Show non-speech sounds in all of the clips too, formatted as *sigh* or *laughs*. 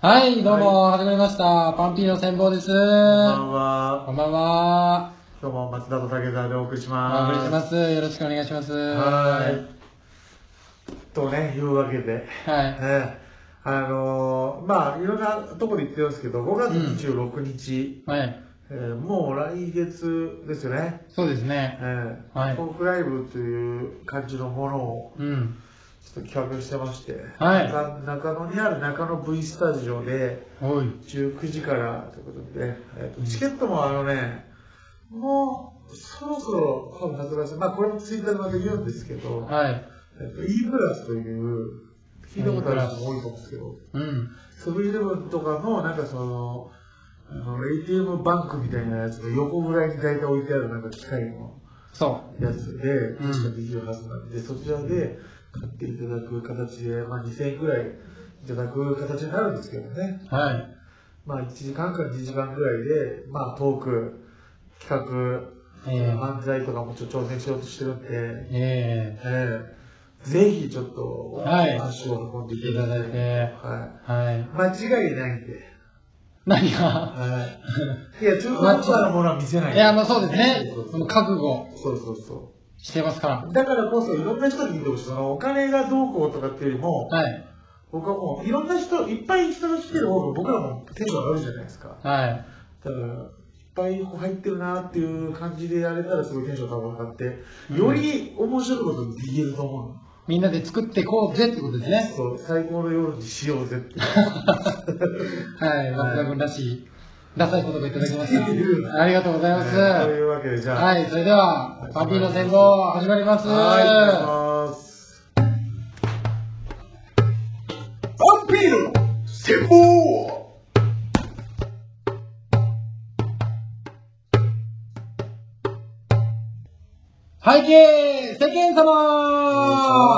はい、どうも、始まりました。パンピーの戦法です。こんばんは。こんばんは。今日も松田と竹澤でお送りしおます。送りします。よろしくお願いします。はーい。とね、いうわけで、はい。えーあのーまあ、いろんなとこで言ってますけど、5月26日、はい。えーもう来月ですよね。そうですねえ。ーはいトークライブという感じのものをうん。ちょっと企画してまして、はい中中野にある中野 V スタジオで、おい。19時からということで、えーとチケットもあのね、もうそろそろ多分発売されまあこれもツイッターでまた言うんですけど、はい。えーと E プラスという、聞いたことある人も多いと思うんですけど、うん。セブンイレブンとかのなんかその、あの ATM バンクみたいなやつが横ぐらいに大体置いてあるなんか機械のそやつで、うん確かできるはずなんで、そちらで買っていただく形で、まあ2000円ぐらいいただく形になるんですけどね。う。はい。まあ1時間から2時間ぐらいで、まあトーク、企画、えー漫才とかもちょっと挑戦しようとしてるんで、えええぜひちょっとはい足を運んでいいただいてただいて、はー、はい。い。間違いないんで、何が？はい。*laughs* いや、中途半端なものは見せない。いや、もうそうですねその覚悟そうそうそしてますかう。だからこそ、いろんな人に見てほしい。そのお金がどうこうとかっていうよりも、ら。はい。僕はもう、いろんな人、いっぱい人が来てる方が僕らもテンション上がるじゃないですか。はい。だから、いっぱい入ってるなっていう感じでやれたらすごいテンション多分上がって、うんより面白いことできると思うの。みんなで作っていこうぜってことですね。そう、最高の夜にしようぜって。*laughs* はい。松田君らしい、ダサい言葉いただきました。ありがとうございます。えーというわけで、じゃあ。はい、それでは、パンピーの戦法始まります。はい。パンピーの戦法背景世間様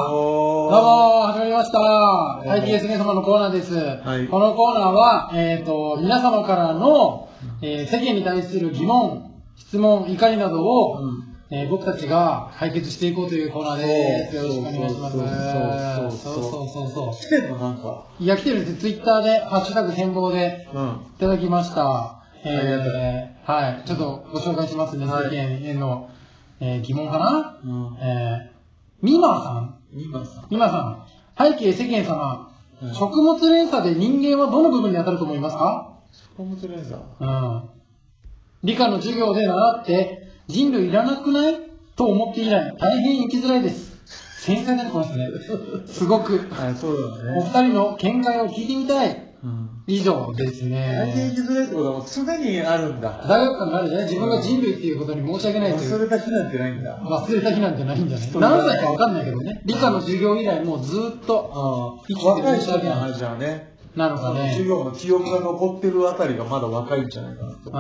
どうも、始まりました。背景世間様のコーナーです。いこのコーナーは、えっ、と、皆様からの、えー世間に対する疑問、質問、怒りなどを、うんえー僕たちが解決していこうというコーナーです。よろしくお願いします。そうそうそうそう来てんのなんか。いや、来てるんです。ツイッターで、ハッシュタグ戦法でうん。いただきました。えありがとうー、はい。ちょっとご紹介しますね。世はい間への、えー疑問かな？うん。えー、ミマさん今さ。ミマさん。背景世間様。うん食物連鎖で人間はどの部分に当たると思いますか？食物連鎖。うん。理科の授業で習って、人類いらなくない？と思って以来、大変生きづらいです。繊細なところですね。すごく。*laughs* はい、そうだお二人の見解を聞いてみたい。うん。以上です大変ね。生きづらいってことはもう常にあるんだ。大学感があるじゃない？自分が人類っていうことに申し訳ないという。忘れた日なんてないんだ。忘れた日なんてないんじゃない？何歳かわかんないけどね。理科の授業以来もうずーっとあ生きてる若い人の話はね。なのかね授。業の記憶が残ってるあたりがまだ若いんじゃないかなと。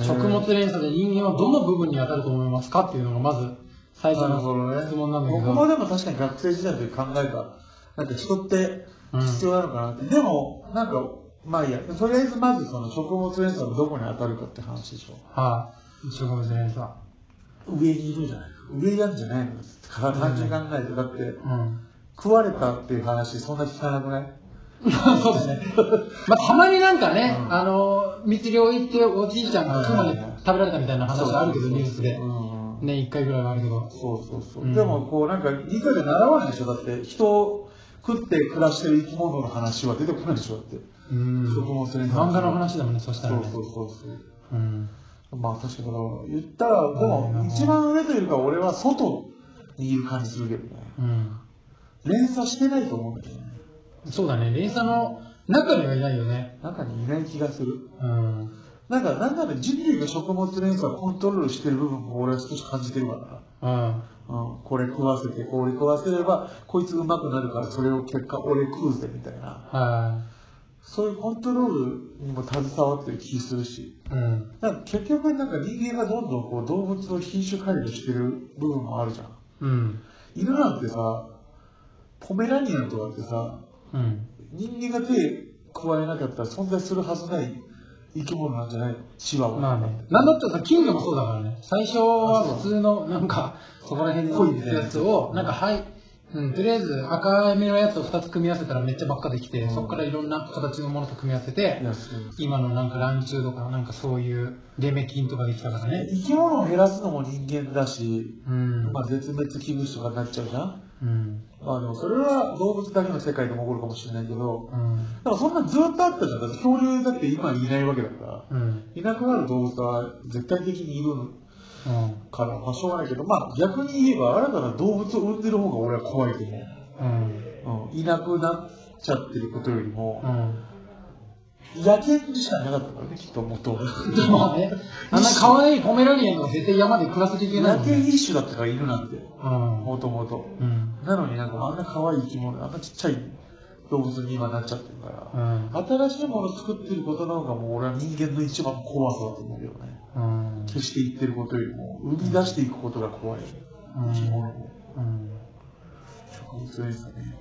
うん食物連鎖で人間はどの部分に当たると思いますかっていうのがまず最初の質問なんだけど。僕もでも確かに学生時代の時考えた。なんか人って必要なのかなって。でも、なんか、まあいいや。とりあえずまずその食物連鎖のどこに当たるかって話でしょ。はい。食物連鎖。上にいるじゃない上なんじゃないの単純に考えて。だって、うん。食われたっていう話そんな聞かなくない？*laughs* そうですね。まあ、たまになんかね、うんあの、密漁行っておじいちゃんが熊に食べられたみたいな話あるけど、ニュースでう。んね、一回ぐらいはあるけど。そうそうそう。うんでも、こう、なんか、理科で習わないでしょだって、人を食って暮らしてる生き物の話は出てこないでしょだって。うん。食物連鎖漫画の話だもんね、そしたらね。そうそうそうそう。うん。まあ確かに、言ったら、でも、一番上というか、俺は外にいる感じするけどね。うん。連鎖してないと思うんだよね。そうだね、連鎖の中にはいないよね。中にいない気がする。うん。なんか、なんなら人類が食物連鎖をコントロールしてる部分も俺は少し感じてるから。うん。うん、これ食わせて、これ食わせれば、こいつうまくなるから、それを結果俺食うぜ、みたいな。はそういうコントロールにも携わってる気するし。い。うん。なんか結局なんか人間がどんどんこう動物を品種改良してる部分もあるじゃん。うん。犬なんてさ、ポメラニアンとかってさ、うん。人間が手加えなかったら存在するはずない生き物なんじゃない？ワワ。まあね。なんだったら金魚もそうだからね。最初は普通の、なんか、そこら辺のやつを、なんか、はい、うん、とりあえず赤目のやつを2つ組み合わせたらめっちゃばっかできて、うんそこからいろんな形のものと組み合わせて今のなんかランチュウとか、なんかそういうデメキンとかできたからね。生き物を減らすのも人間だし、うん。まあ、絶滅危惧種とかになっちゃうじゃんうん。まあでもそれは動物だけの世界でも起こるかもしれないけど、うん。だからそんなずっとあったじゃん。だって恐竜だって今いないわけだから、うん。いなくなる動物は絶対的にいるうん。から、まあしょうがないけど、まあ逆に言えば新たな動物を産んでる方が俺は怖いと思う。うん。うん、いなくなっちゃってることよりも、うん。野犬しかいなかったからね、きっと元々。まあね、あんな可愛いポメラニアンが絶対山で暮らせていけない野犬もんね。一種だったから犬なんて、うん。もともと。うん。なのになんかあんな可愛い生き物、あんなちっちゃい動物に今なっちゃってるから、うん。新しいものを作ってることの方がもう俺は人間の一番の怖さだと思うよね。うん。消していってることよりも、生み出していくことが怖い。うん生き物も。うん。植物ですかね。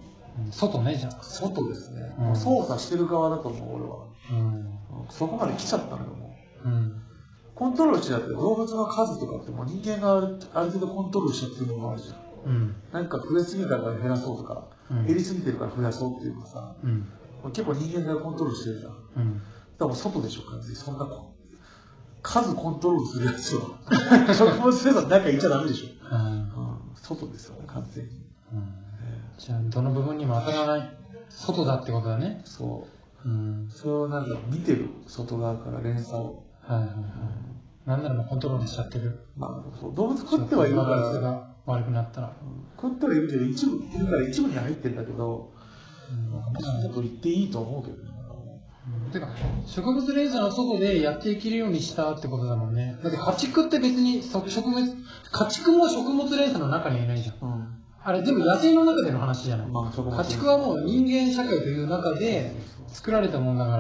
外ね、じゃあ。外ですね。うん操作してる側だと思う、俺は。うん。うんそこまで来ちゃったのよ、もう。うん。コントロールしちゃって動物の数とかってもう人間がある程度コントロールしちゃってるのもあるじゃん。うん。なんか増えすぎたから減らそうとか、うん減りすぎてるから増やそうっていうのはさ、うん。結構人間がコントロールしてるじゃん。だかうん。らもう外でしょ、完全に。そんなこ数コントロールするやつは。*laughs* 植物性の中にいちゃダメでしょ。うん。うん、外ですよね、完全に。じゃあ、どの部分にも当たらない。外だってことだね。そう。うん。それをなんか見てる、外側から連鎖を。はいはいはい。なんならもうコントロールしちゃってる。まあ、そう動物食ってはいるから、が悪くなったら。食ってはいるけど、一部、いるから一部には入ってるんだけど、うんそんなこと言っていいと思うけどね。てか、植物連鎖の外でやっていけるようにしたってことだもんね。だって家畜って別にそ植物、家畜も食物連鎖の中にはいないじゃん。うん。あれ全部野生の中での話じゃない。まあ食物連家畜はもう人間社会という中で作られたもんだか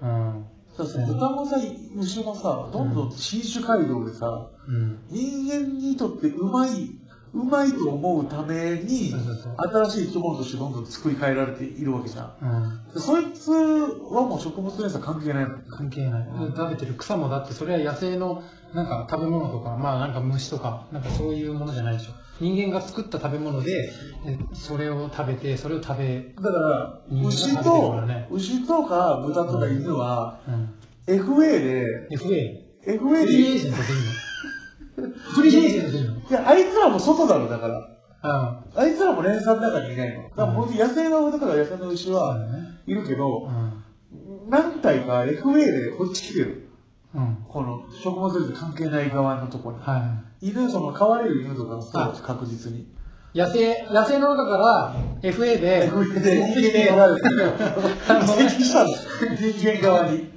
ら、うん。だって豚もさ、牛もさ、どんどん新種改良でさ、うん。人間にとってうまい、うまいと思うために新しい生き物としてどんどん作り変えられているわけじゃん。うん。でそいつはもう食物連鎖関係ないの。関係ない。食べてる草もだってそれは野生のなんか食べ物とか、まあなんか虫とか、なんかそういうものじゃないでしょ。人間が作った食べ物で、えそれを食べて、それを食べ、だから、牛と牛とか豚とか犬は、うん。FA で、FA。FA フリーエーで、ジェントでいいのフリーエージェントでいや、あいつらも外だろ、だから。ああいつらも連鎖の中にいないの。だから、本当に野生の豚とか野生の牛あ。は。いるけうど、ん。何体か FA でこっち来てる。うん。この食物連鎖関係ない側のところに。は犬、その飼われる犬とかもそう確実に。い。野生、野生の中から FA で、FA で人間に取られてる。移籍したの。人間側に。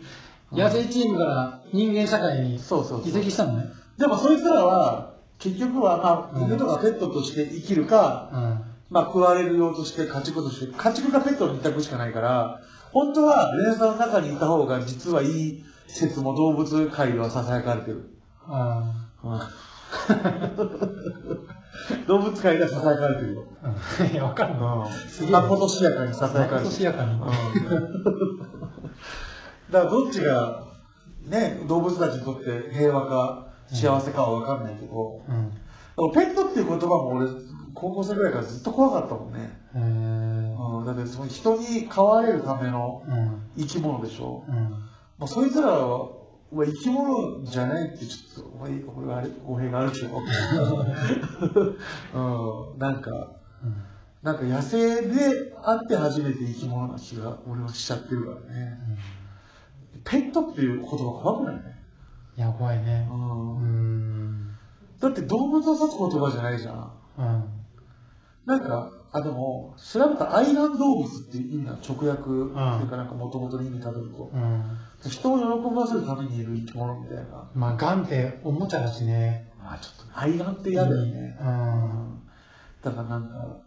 野生チームから人間社会にそうそうそう移籍したのね。でもそいつらは、結局は、まあ、うん犬とかペットとして生きるか、うん。まあ、食われる用として、家畜として、家畜かペットの二択しかないから、本当は連鎖の中にいた方が実はいい説も動物界では囁かれてる。あ動物界では囁かれてるよ。あ。*laughs* いや、わかるの。うん。まことしやかに囁かれてる。まことしやかにうん。だからどっちが、ね、動物たちにとって平和か幸せかは分かんないけど、うん。でもペットっていう言葉も俺、高校生ぐらいからずっと怖かったもんね。へえ。うん、だってその人に飼われるためのうん。生き物でしょ。うん。まあ、そいつらは、は生き物じゃないってちょっと、お前、俺はあれ、語弊があるけど。*laughs* うん、なんか、うん。なんか野生であって初めて生き物な気が俺はしちゃってるからね。ペットっていう言葉怖くないね。いや、怖いね。う。うんん。だって動物を指す言葉じゃないじゃん。うん。なんか、あ、でも、調べた愛玩動物っていう意味なの直訳っていうかなんか元々の意味たどると。うん。人を喜ばせるためにいる生き物みたいな。まあ、ガンっておもちゃだしね。まあちょっと、愛玩って嫌だよね。うん。だからなんか、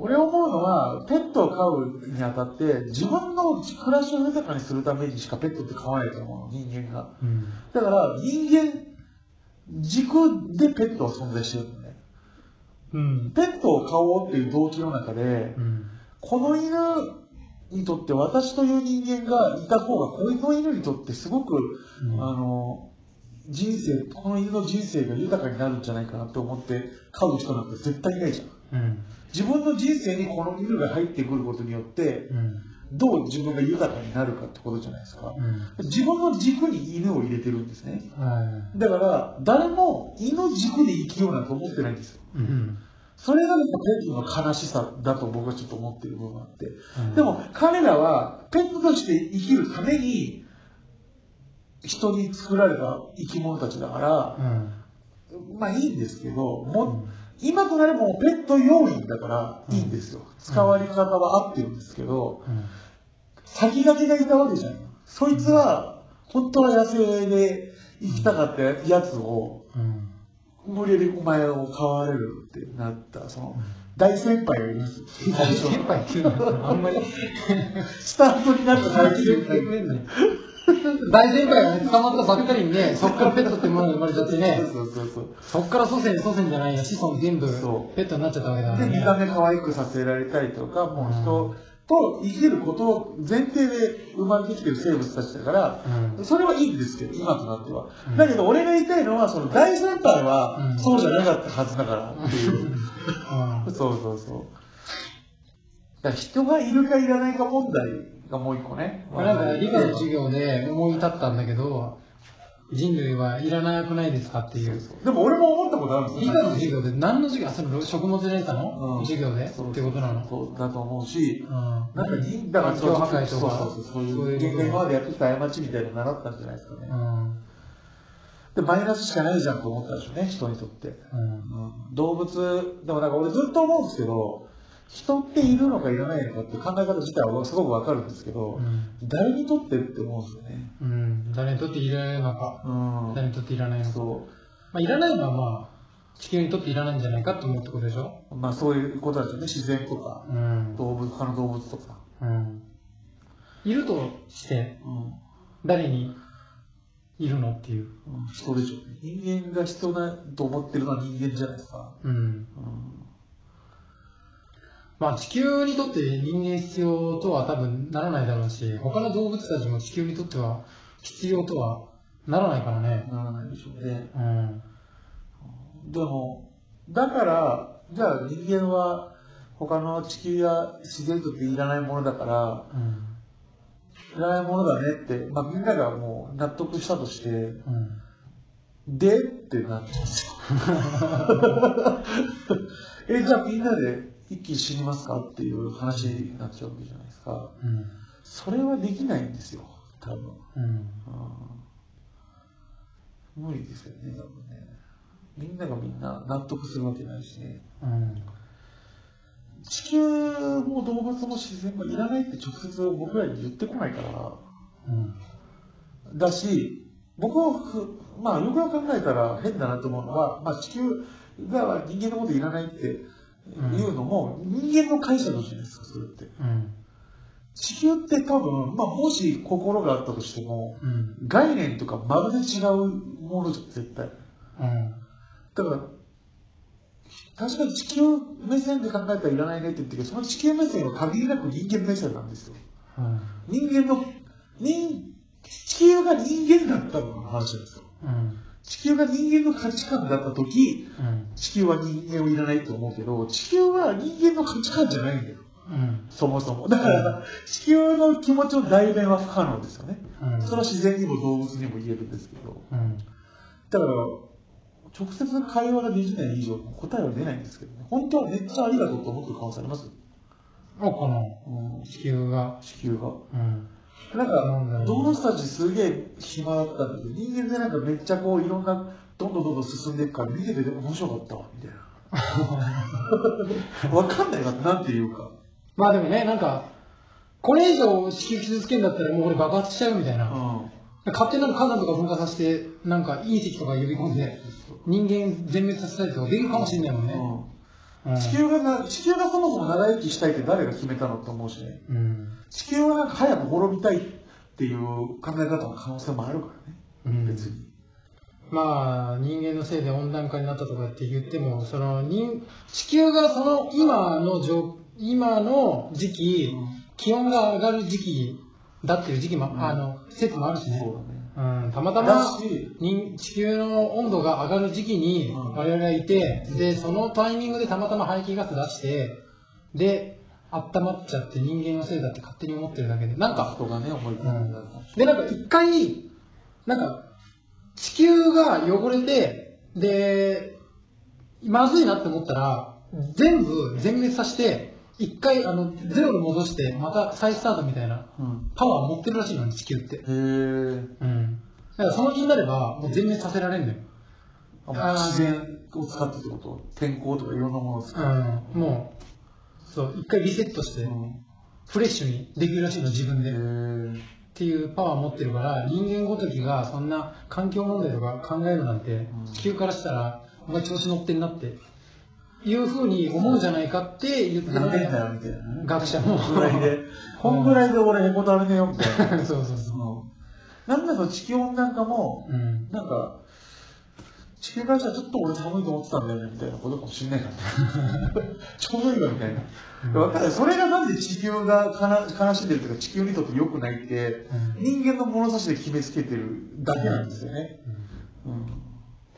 俺思うのは、ペットを飼うにあたって、自分の暮らしを豊かにするためにしかペットって飼わないと思うの、人間が。うん。だから、人間軸でペットは存在してるんだよね。うん。ペットを飼おうっていう動機の中でう、ん。この犬にとって私という人間がいた方がこの犬にとってすごく、うんあの人生この犬の人生が豊かになるんじゃないかなと思って飼う人なんて絶対いないじゃんうん。自分の人生にこの犬が入ってくることによってうん。どう自分が豊かになるかってことじゃないですか。うん。自分の軸に犬を入れてるんですね。はいだから誰も犬軸で生きようなんて思ってないんですよ。うん。それがペットの悲しさだと僕はちょっと思ってる部分があって。うん。でも彼らはペットとして生きるために人に作られた生き物たちだからうん。まあいいんですけども今となればもうペット要員だからいいんですよ。使われ方は合ってるんですけどうん。先駆けがいたわけじゃん。そいつは本当は野生で生きたかったやつをうん。無理やりお前を飼われるってなったその大先輩がいます。最初先輩っていうのはあんまり。*laughs* スタートになった最近言ってくれんのよ大先輩がね、捕まったばっかりにね、そっからペットってものが生まれちゃってね、そうそうそうそっから祖先、祖先じゃないや、子孫全部そう。ペットになっちゃったわけだからで、ね。見た目可愛くさせられたりとか、もう人と生きることを前提で生まれてきてる生物たちだから、うん。それはいいんですけど、今となっては。うん。だけど、俺が言いたいのは、その大先輩はうん。そうじゃなかったはずだからっていう。うん。そうそうそう。だ人がいるかいらないか問題がもう一個ね。これなんか理科の授業で思い立ったんだけど、人類はいらなくないですかっていう。でも俺も思ったことあるんですよ。理科の授業で何の授業？あその食物連鎖のうん授業で？ってことなの？そうだと思うし、うん。なんか人だからそうそうそういう人間が今までやってきた過ちみたいなの習ったんじゃないですかね。うん。で、マイナスしかないじゃんと思ったでしょうね、人にとって。うん。動物、でもなんか俺ずっと思うんですけど、人っているのかいらないのかって考え方自体はすごくわかるんですけど、うん誰にとってって思うんですよね。うん。誰にとっていらないのか、うん。誰にとっていらないのか。そまあ、いらないのはまあ、地球にとっていらないんじゃないかって思うってことでしょ？う。まあそういうことですよね、自然とか、うん。動物、他の動物とか。うん。いるとして、うん。誰にいるのっていう。うん人でしょうね。人間が人だと思ってるのは人間じゃないですか。うん。うん。まあ地球にとって人間必要とは多分ならないだろうし、他の動物たちも地球にとっては必要とはならないからね。ならないでしょうね。うん。でも、だから、じゃあ人間は他の地球や自然にとっていらないものだから、うん。いらないものだねって、まあみんながもう納得したとして、うん。でってなっちゃうんですよ。*laughs* え、じゃあみんなで一気に死にますかっていう話になっちゃうわけじゃないですか。うん。それはできないんですよ、多分。うん。うん無理ですよね、多分ね。みんながみんな納得するわけないしね。うん。地球も動物も自然もいらないって直接僕らに言ってこないから。うん。だし、僕はふ、まあよくよく考えたら変だなと思うのは、まあ地球が人間のこといらないっていうのも、人間の解釈じゃないですか、それって。うん。地球って多分、まあもし心があったとしても、うん。概念とかまるで違うものじゃん、絶対。うん。だから、確かに地球目線で考えたらいらないねって言ってるけど、その地球目線は限りなく人間目線なんですよ。うん。人間の、人、地球が人間だったの話なんですよ。うん。地球が人間の価値観だった時、うん。地球は人間をいらないと思うけど、地球は人間の価値観じゃないんだよ。うん。そもそも。だから、地球の気持ちの代弁は不可能ですよね。うん。それは自然にも動物にも言えるんですけど。うん。だから、直接会話ができない以上、答えは出ないんですけどね。本当はめっちゃありがとうと思ってる可能性あります？あ、このうん、地球が。地球が。うん。なんか、動物たちすげえ暇だったんだけど、人間でなんかめっちゃこういろんな、どんどんどんどん進んでいくから見てて面白かったわ、みたいな。*laughs* わかんないな、なんていうか。まあでもね、なんか、これ以上地球傷つけんだったらもう俺爆発しちゃうみたいな。うん。勝手になんか火山とか噴火させて、なんか隕石とか呼び込んで、人間全滅させたりとかできるかもしれないもんね。うん、地球がな、地球がそもそも長生きしたいって誰が決めたのって思うしね。うん。地球はなんか早く滅びたいっていう考え方の可能性もあるからね。うん別に。まあ、人間のせいで温暖化になったとかって言っても、その人地球がその今の状今の時期、気温が上がる時期だっていう時期も、うんあの、説もあるしね。そうだね。うん、たまただま地球の温度が上がる時期にうん。我々がいて、で、そのタイミングでたまたま排気ガス出して、で、温まっちゃって人間のせいだって勝手に思ってるだけで、なんか、人がね、思い込んだりとかで、なんか一回、なんか、地球が汚れて、で、まずいなって思ったら、全部全滅させて、一回、あの、ゼロに戻して、また再スタートみたいな。うん。パワー持ってるらしいのに、地球って。へえ。うん。だからその気になれば、もう全滅させられるんだよ。自然を使ってってこと？天候とかいろんなものを使って。うん。もう、そう、一回リセットして、うんフレッシュにできるらしいの、自分で。へっえ。ていうパワーを持ってるから、人間ごときがそんな環境問題とか考えるなんてうん、地球からしたら、お前調子乗ってんなって、いうふうに思うんじゃないかって言ってなんでんだるよ、みたいなね。学者も。こんぐらいで。こんぐらいで俺へこたれねえよ、みたいな。そうそうそう。うんなんだその地球温暖化も、うん。なんか、地球からしたらちょっと俺寒いと思ってたんだよね、みたいなことかもしれないからね。*laughs* ちょうどいいわ、みたいな。わかるそれがなんで地球が悲しんでるというか、地球にとって良くないって、うん人間の物差しで決めつけてるだけなんですよね。うんうん。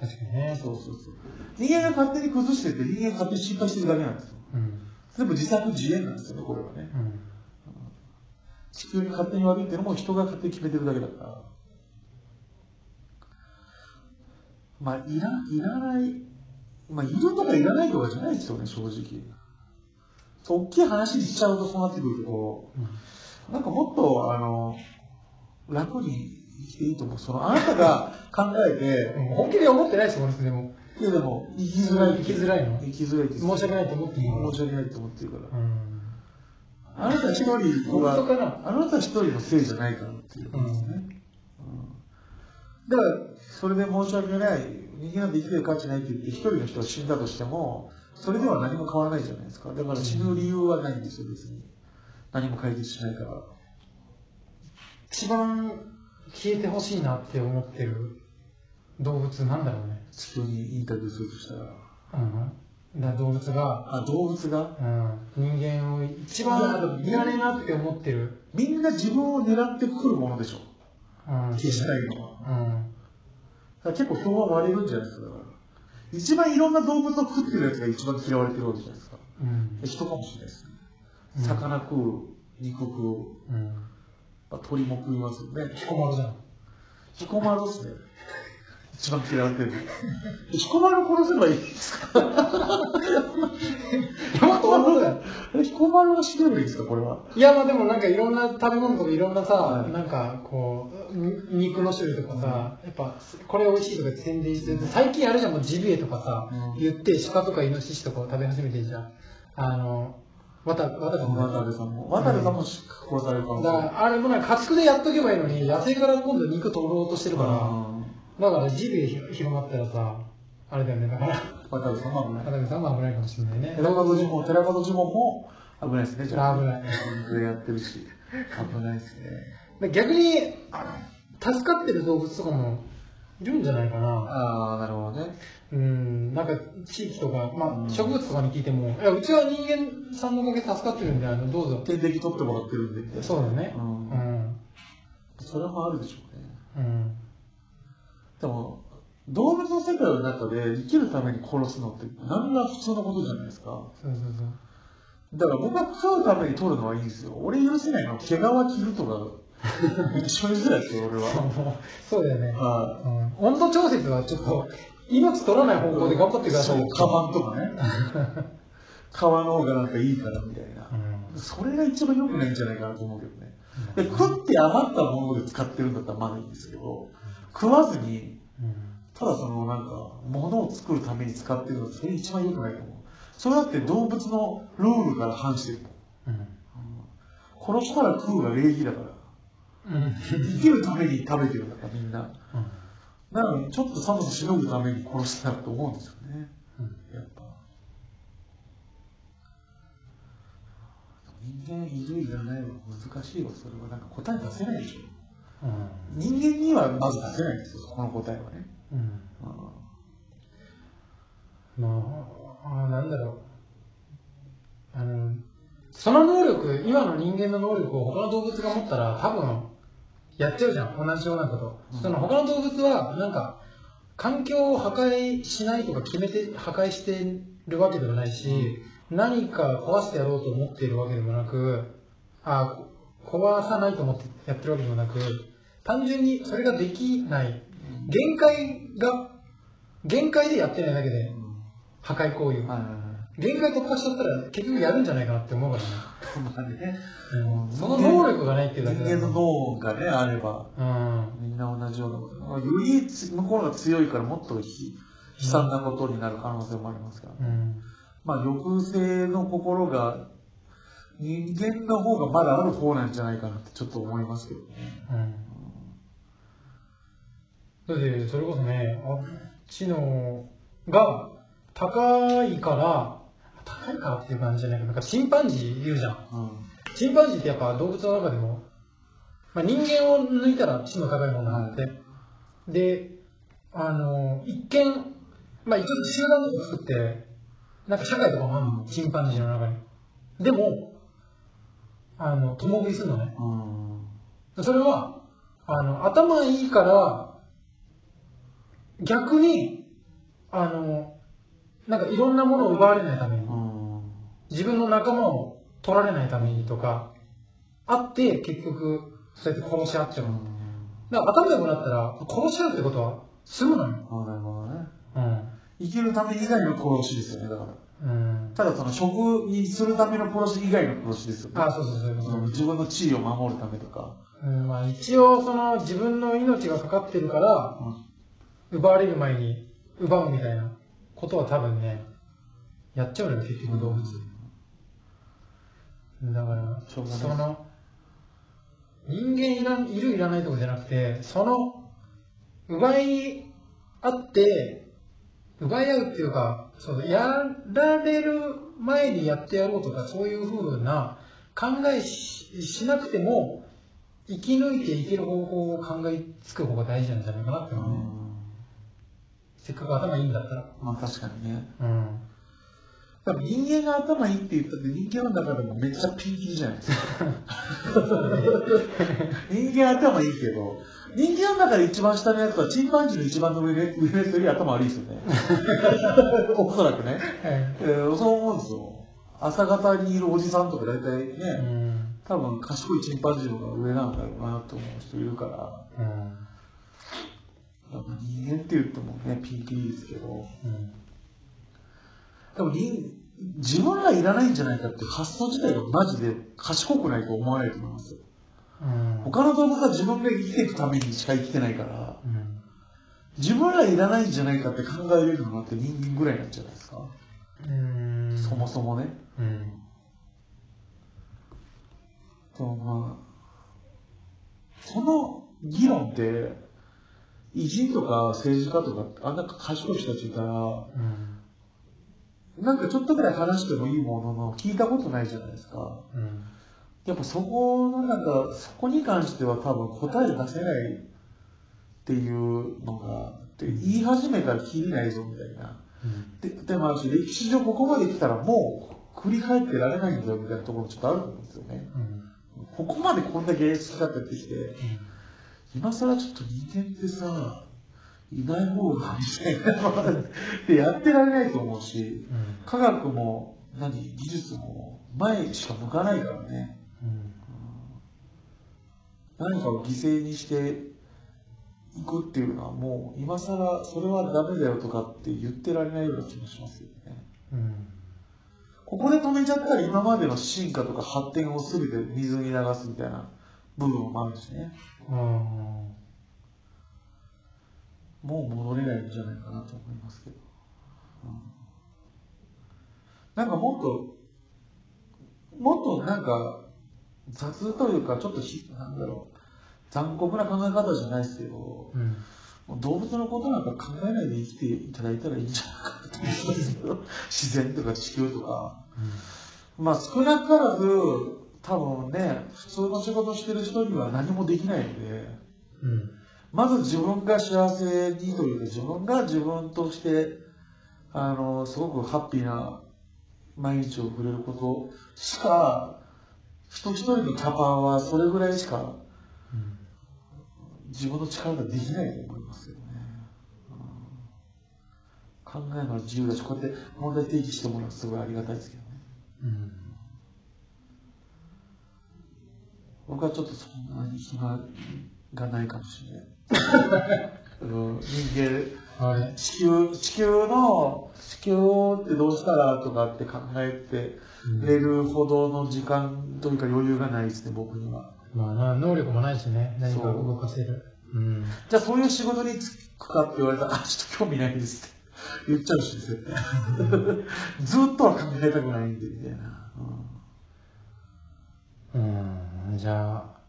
確かにね。そうそうそう。人間が勝手に崩してて、人間が勝手に心配してるだけなんですよ。うん。全部自作自演なんですよね、これはね。うん。地球に勝手に悪いっていうのも人が勝手に決めてるだけだから。まあ、いら、いらない、まあ、いるとかいらないとかじゃないですよね、正直。大きい話にしちゃうとそうなってくるけど、なんかもっと、あの、楽にいいと思う。その、あなたが考えて、うん本気で思ってないですよ、俺でも。いやでも、生きづらい。生きづらいの生きづらいって申し訳ないと思っていい申し訳ないと思ってるから。うん。あなた一人は、本当かな？あなた一人のせいじゃないからっていうことですね。うんだから、それで申し訳ない、人間なんて生きてる価値ないって言って、一人の人が死んだとしても、それでは何も変わらないじゃないですか。だから死ぬ理由はないんですよ、別に。何も解決しないから。一番消えてほしいなって思ってる動物なんだろうね。地球にインタビューするとしたら。うん。だ動物が、あ、動物が？うん、人間を一番いらねえなって思ってる。みんな自分を狙ってくるものでしょ。うん。消したいのは。うん。だから結構票は割れるんじゃないですか。だから一番いろんな動物を食ってるやつが一番嫌われてるわけじゃないですか。うん。人かもしれないですね。うん魚食う、肉食う、うん。まあ、鳥も食いますよね。彦摩呂じゃん。彦摩呂っすね。一番嫌われてる。*laughs* 彦摩呂殺せばいいですか？山と思うだよ？え彦摩呂が死ねばいいですか？これは。いや、まあでもなんかいろんな食べ物とかいろんなさ、はいなんかこう、に肉の種類とかさ、やっぱこれ美味しいとか宣伝してる。最近あれじゃん、もうジビエとかさ、うん言って鹿とかイノシシとかを食べ始めてんじゃん。あの、わた、わたかも渡部さんも。渡部さんも殺されだから、あれもなんか家畜でやっとけばいいのに、野生から今度肉取ろうとしてるから、だからジビエひ広まったらさ、あれだよね、だから、渡部さんも危ない。渡部さんも危ないかもしれないね。寺門呪文、寺門呪文も危ないですね、じゃあ。危ないでやってるし。危ないですね。で逆に、助かってる動物とかもいるんじゃないかな。ああ、なるほどね。うん、なんか地域とか、まうんあ、植物とかに聞いても、いやうちは人間さんのおかげで助かってるんで、あのどうぞ。点滴取ってもらってるんで。そうだね。ううんん。それもあるでしょうね。うん。でも、動物の世界の中で生きるために殺すのって何が普通のことじゃないですか。そうそうそう。だから僕は食うために取るのはいいんですよ。俺許せないのは毛皮切るとか、一番許せないですよ、俺は。そうだよね。はうん、温度調節はちょっと、命取らない方向で頑張ってください。そう、カバンとかね。皮の方がなんかいいからみたいな。うん。それが一番良くないんじゃないかなと思うけどね。で食って余ったもので使ってるんだったらまだいいんですけど、食わずに、うん。ただそのなんか、物を作るために使ってるのはそれ一番良くないと思う。それだって動物のルールから反してるもん。うん。殺したら食うが礼儀だから。うん。生きるために食べてるんだからみんな。なのにちょっと寒さしのぐために殺したと思うんですよね。やっぱ。人間いるいらないは難しいわ、それは。なんか答え出せないでしょ。うん。人間にはまず出せないんですよ、この答えはね。うん。うんまあ、あなんだろう。あの、その能力、今の人間の能力を他の動物が持ったら多分、やっちゃうじゃん、同じようなこと。うん。その他の動物は、なんか、環境を破壊しないとか決めて破壊してるわけでもないし、何か壊してやろうと思っているわけでもなく、あこ壊さないと思ってやってるわけでもなく、単純にそれができない、限界が、限界でやってないだけで、破壊行為を。はいはいはい限界突破しちゃったら結局やるんじゃないかなって思うからね。まあねうんその能力がないっていうだけ人間の脳がね、あれば、うん。みんな同じようなよりつ向こうが強いからもっと悲悲惨なことになる可能性もありますから。うん。まあ、抑制の心が、人間の方がまだある方なんじゃないかなってちょっと思いますけどね。うん。だって、それこそね、あっちのが高いから、高いからっていう感じじゃないけど、なんかチンパンジーいるじゃん。うん。チンパンジーってやっぱ動物の中でも、まあ、人間を抜いたら知の高いものがあって、で、あの、一見、まあ一応集団とか作って、なんか社会とかもあるの、チンパンジーの中に。でも、あの、共食いするのね。うん。それは、あの、頭いいから、逆に、あの、なんかいろんなものを奪われないために、うん。自分の仲間を取られないためにとか、あって、結局、そうやって殺し合っちゃうの。だから頭良くなったら、殺し合うってことは、すぐなの。あなるほどね。うん。生きるため以外の殺しですよね、だから。うん。ただその食にするための殺し以外の殺しですよね。あ、そうそうそうその自分の地位を守るためとか。と。うん、まあ一応、その、自分の命がかかってるから、奪われる前に奪うみたいなことは多分ね、やっちゃうのよ、結局動物。だから、その、人間いらんいるいらないとかじゃなくて、その、奪い合って、奪い合うっていうか、そうやられる前にやってやろうとか、そういうふうな考えししなくても、生き抜いていける方法を考えつく方が大事なんじゃないかなってう思う。せっかく頭いいんだったら。まあ確かにね。うん。多分人間が頭いいって言ったって人間の中でもめっちゃピンキリじゃないですか。*laughs* 人間頭いいけど、人間の中で一番下のやつはチンパンジーの一番の上のやつより頭悪いですよね。*laughs* おそらくね。はい。えーそう思うんですよ。朝方にいるおじさんとか大体うね、ん。多分賢いチンパンジーの方が上なんだろうなと思う人いるから、うん。人間って言ってもね、ピンキリですけど、うん。でも人自分らいらないんじゃないかって発想自体がマジで賢くないと思わないと思いますよ。うん。他の動物は自分が生きていくためにしか生きてないから、うん。自分らいらないんじゃないかって考えれるのって人間ぐらいなんじゃないですか？うん。そもそもね。うん。でもまあ、その議論って、偉人とか政治家とか、あんな賢い人たちいたら、うん。なんかちょっとぐらい話してもいいものの、聞いたことないじゃないですか。うん。やっぱそこのなんか、そこに関しては多分答え出せないっていうのが、で言い始めたらきりないぞみたいな。ででもあるし、歴史上ここまで来たらもう繰り返ってられないんだよみたいなところもちょっとあると思うんですよね。うん。ここまでこんだけ好き勝手やってきて、今更ちょっと人間ってさ、いない方がみたいなので *laughs* やってられないと思うし、うん。科学も何、技術も前しか向かないからね。うん。何かを犠牲にしていくっていうのはもう今更それはダメだよとかって言ってられないような気もしますよね。うん。ここで止めちゃったら今までの進化とか発展を全て水に流すみたいな部分もあるしね。うん。もう戻れないんじゃないかなと思いますけど。うんなんかもっと、もっとなんか雑というかちょっとひ、なんだろう、残酷な考え方じゃないですけど、うん。動物のことなんか考えないで生きていただいたらいいんじゃないかなと思うんですけど、*laughs* 自然とか地球とか。まあ少なからず、多分ね、普通の仕事してる人には何もできないので、うん。まず自分が幸せにというか、自分が自分として、あの、すごくハッピーな毎日を送れることしか、人一人のキャパはそれぐらいしか自分の力ができないと思いますよね。うん考えるのは自由だし、こうやって問題提起してもらうのはすごいありがたいですけどね。うん僕はちょっとそんなに暇がないかもしれない。*laughs* うん人間、あれ地球、地球の、地球ってどうしたらとかって考えてれるほどの時間というか余裕がないですね、僕には。まあな、能力もないしね、何か動かせる。うん。じゃあそういう仕事に就くかって言われたら、あ、ちょっと興味ないですって言っちゃうし、絶対。ずっとは考えたくないんで、みたいな。うん、じゃあ、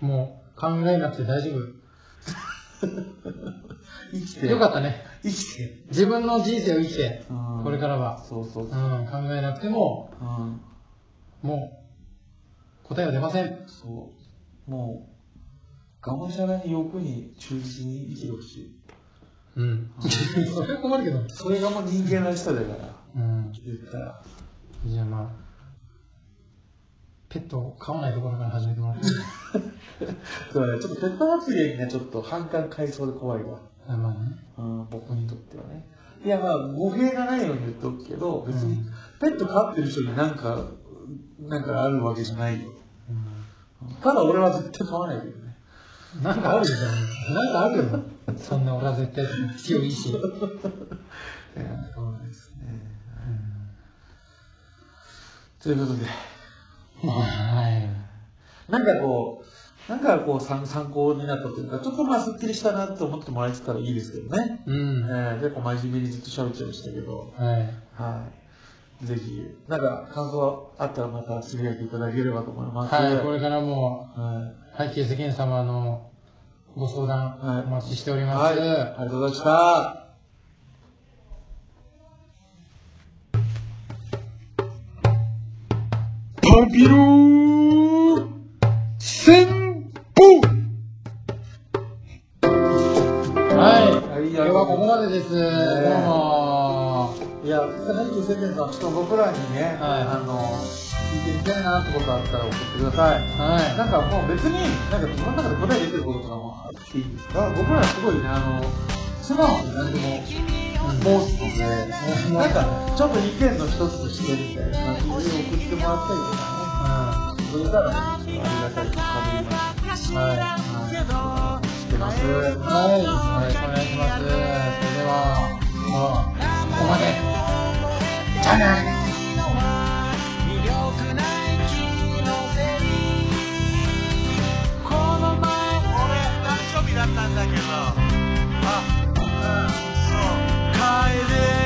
もう考えなくて大丈夫。う *laughs* ん生きて、よかったね。生きて。自分の人生を生きて、うんこれからは、そうそううん、そう。考えなくても、うんもう、答えは出ません。そう。もう、がむしゃらに欲に忠実に生きてほしい。うん。*laughs* それは困るけど。それがもう人間らしさだから、うん。言ったら。じゃあまあ、ペットを飼わないところから始めてもらって。そうだね、ちょっとペット発言にね、ちょっと反感買いそうで怖いわ。あまあね。うん、僕にとってはね。いや、まあ、語弊がないように言っておくけど、別にうん、ペット飼ってる人になんか、なんかあるわけじゃないよ。うんただ俺は絶対飼わないけどね。なんかあるよ、なんかあるよ。そんな俺は絶対強いし。い *laughs* や、そうですね。ということで、はい。なんかこう、なんかこう参参考になったというか、ちょっとまあスッキリしたなと思ってもらえてたらいいですけどね。うん。えー、結構真面目にずっと喋っちゃいましたけど、はい。はい。ぜひ、なんか感想あったらまたつぶやいていただければと思います。はい、これからも、はい。はい、ケースケン様のご相談はいお待ちしております。はい。ありがとうございました。パピロー戦法はい、はい今日はここまでです。どうも。いや、さっき世間さん、ちょっと僕らにね、はいあの、聞いてみたいなってことあったら送ってください。はい。なんかもう別に、なんか自分の中で答え出てることとかもあっていいんですか？僕らはすごいね、あの、素直に何でももうすぐね、なんかちょっと意見の一つとしてみたいな感じで送ってもらったりとかね、うん、そうからありがたいと感じます。はい、はい、してま。はい、よろしくお願いします。それでは、もうここまで。じゃあね。だったんだけど。hiding